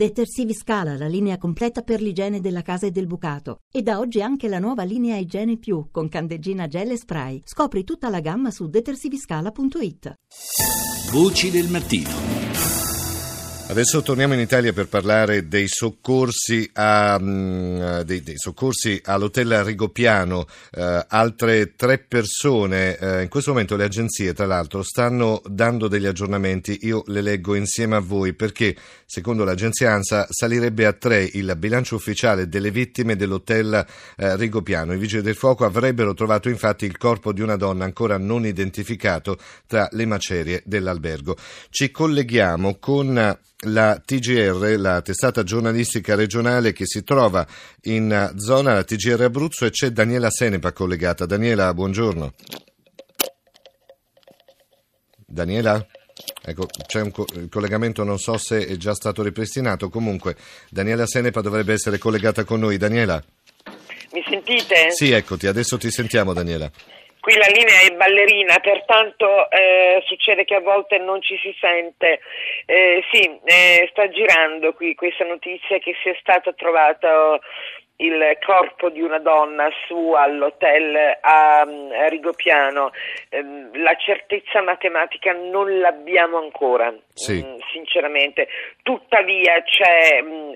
Detersivi Scala, la linea completa per l'igiene della casa e del bucato. E da oggi anche la nuova linea Igiene Più con candeggina gel e spray. Scopri tutta la gamma su detersiviscala.it. Voci del mattino. Adesso torniamo in Italia per parlare dei soccorsi, a, um, dei, dei soccorsi all'hotel Rigopiano. Uh, altre tre persone, uh, in questo momento le agenzie tra l'altro stanno dando degli aggiornamenti, io le leggo insieme a voi perché secondo l'agenzia ANSA salirebbe a tre il bilancio ufficiale delle vittime dell'hotel uh, Rigopiano. I vigili del fuoco avrebbero trovato infatti il corpo di una donna ancora non identificato tra le macerie dell'albergo. Ci colleghiamo con la TGR, la testata giornalistica regionale che si trova in zona, la TGR Abruzzo, e c'è Daniela Senepa collegata. Daniela, buongiorno. Daniela? Ecco, c'è un co- il collegamento, non so se è già stato ripristinato, comunque Daniela Senepa dovrebbe essere collegata con noi. Daniela? Mi sentite? Sì, eccoti, adesso ti sentiamo Daniela. Qui la linea è ballerina, pertanto eh, succede che a volte non ci si sente. Eh, sì, eh, sta girando qui questa notizia che sia stato trovato il corpo di una donna su all'hotel a, a Rigopiano. Ehm, la certezza matematica non l'abbiamo ancora, sì. mm, sinceramente. Tuttavia c'è mm,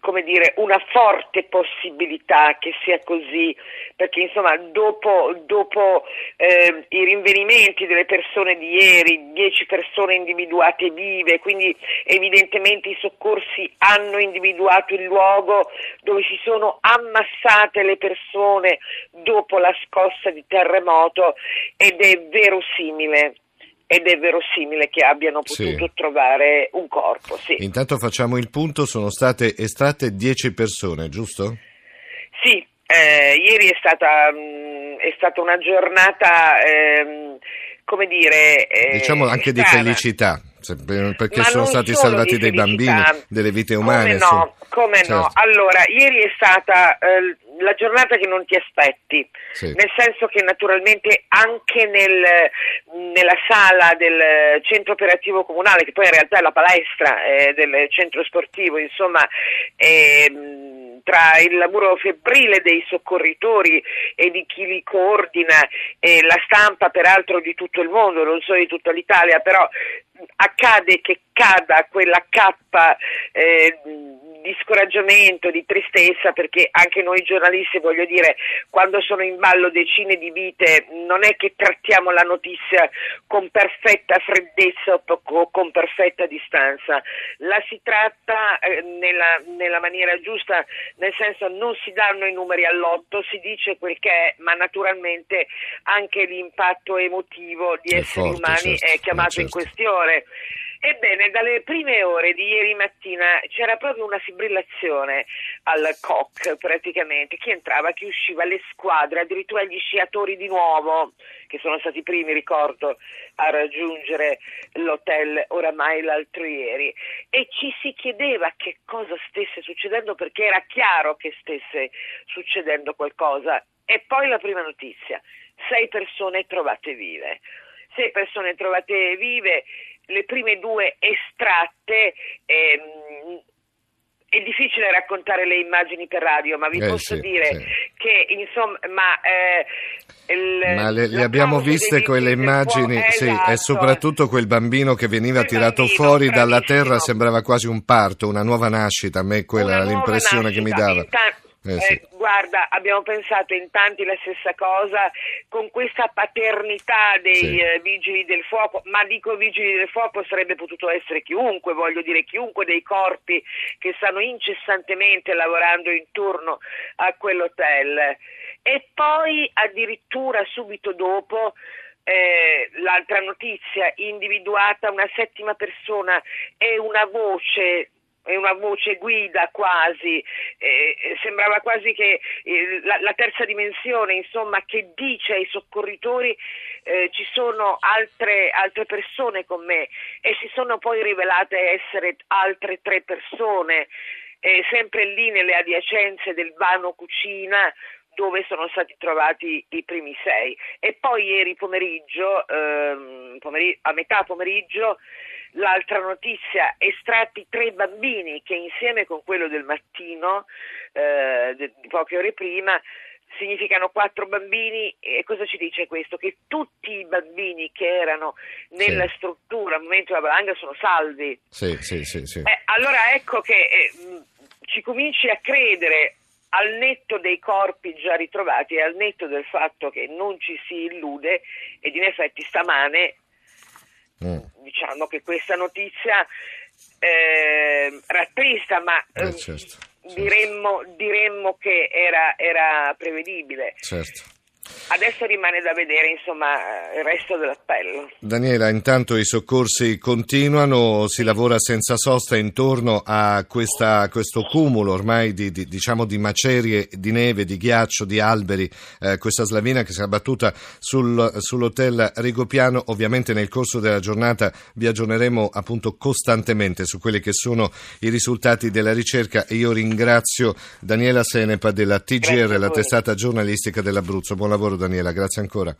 come dire, una forte possibilità che sia così, perché insomma dopo, dopo eh, i rinvenimenti delle persone di ieri, 10 persone individuate vive, quindi evidentemente i soccorsi hanno individuato il luogo dove si sono ammassate le persone dopo la scossa di terremoto ed è verosimile ed è verosimile che abbiano potuto sì. trovare un corpo. Sì. Intanto facciamo il punto, sono state estratte 10 persone, giusto? Sì, eh, ieri è stata, mh, mm, è stata, una giornata, eh, come dire... Eh, diciamo anche strana. di felicità, perché sono stati salvati dei bambini, delle vite umane. Come no, come certo. no. Allora, ieri è stata eh, la giornata che non ti aspetti, sì. nel senso che naturalmente anche nel, nella sala del centro operativo comunale, che poi in realtà è la palestra eh, del centro sportivo, insomma, eh, tra il lavoro febbrile dei soccorritori e di chi li coordina e la stampa peraltro di tutto il mondo, non solo di tutta l'Italia, però accade che cada quella cappa eh, di scoraggiamento, di tristezza, perché anche noi giornalisti, voglio dire, quando sono in ballo decine di vite, non è che trattiamo la notizia con perfetta freddezza o con perfetta distanza, la si tratta eh, nella, nella, maniera giusta, nel senso non si danno i numeri all'otto, si dice quel che è, ma naturalmente anche l'impatto emotivo di è esseri forte, umani certo, è chiamato certo. in questione. Ebbene, dalle prime ore di ieri mattina c'era proprio una fibrillazione al COC praticamente, chi entrava, chi usciva, le squadre, addirittura gli sciatori di nuovo, che sono stati i primi, ricordo, a raggiungere l'hotel oramai l'altro ieri, e ci si chiedeva che cosa stesse succedendo perché era chiaro che stesse succedendo qualcosa. E poi la prima notizia, sei persone trovate vive. Sei persone trovate vive le prime due estratte. Ehm, è difficile raccontare le immagini per radio, ma vi eh, posso sì, dire sì. che insomma, ma, eh, il, ma le, le abbiamo viste quelle immagini, fuoco, sì, esatto. e soprattutto quel bambino che veniva quel tirato fuori dalla terra sembrava quasi un parto, una nuova nascita. A me quella era l'impressione che mi dava. Eh, sì. eh, guarda, abbiamo pensato in tanti la stessa cosa, con questa paternità dei sì. eh, vigili del fuoco, ma dico vigili del fuoco sarebbe potuto essere chiunque, voglio dire chiunque dei corpi che stanno incessantemente lavorando intorno a quell'hotel. E poi addirittura subito dopo eh, l'altra notizia, individuata una settima persona e una voce una voce guida quasi, eh, sembrava quasi che eh, la, la, terza dimensione, insomma, che dice ai soccorritori eh, ci sono altre, altre, persone con me e si sono poi rivelate essere altre tre persone, sempre lì nelle adiacenze del vano cucina dove sono stati trovati i primi sei. E poi ieri pomeriggio, ehm, pomeriggio a metà pomeriggio, l'altra notizia, estratti tre bambini che insieme con quello del mattino, eh, di poche ore prima, significano quattro bambini e cosa ci dice questo? Che tutti i bambini che erano nella sì. struttura al momento della valanga sono salvi. Sì, sì, sì. sì. Eh, allora ecco che eh, ci cominci a credere al netto dei corpi già ritrovati e al netto del fatto che non ci si illude ed in effetti stamane mm. diciamo che questa notizia eh, rattrista ma eh, certo, certo. Diremmo, diremmo, che era, era prevedibile. Certo. Adesso rimane da vedere insomma, il resto dell'appello. Daniela, intanto i soccorsi continuano, si lavora senza sosta intorno a questa, questo cumulo ormai di, di, diciamo di, macerie di neve, di ghiaccio, di alberi, eh, questa slavina che si è abbattuta sul, sull'hotel Rigopiano. Ovviamente nel corso della giornata vi aggiorneremo appunto costantemente su quelli che sono i risultati della ricerca e io ringrazio Daniela Senepa della TGR, la testata giornalistica dell'Abruzzo. Buon lavoro Daniela, grazie ancora.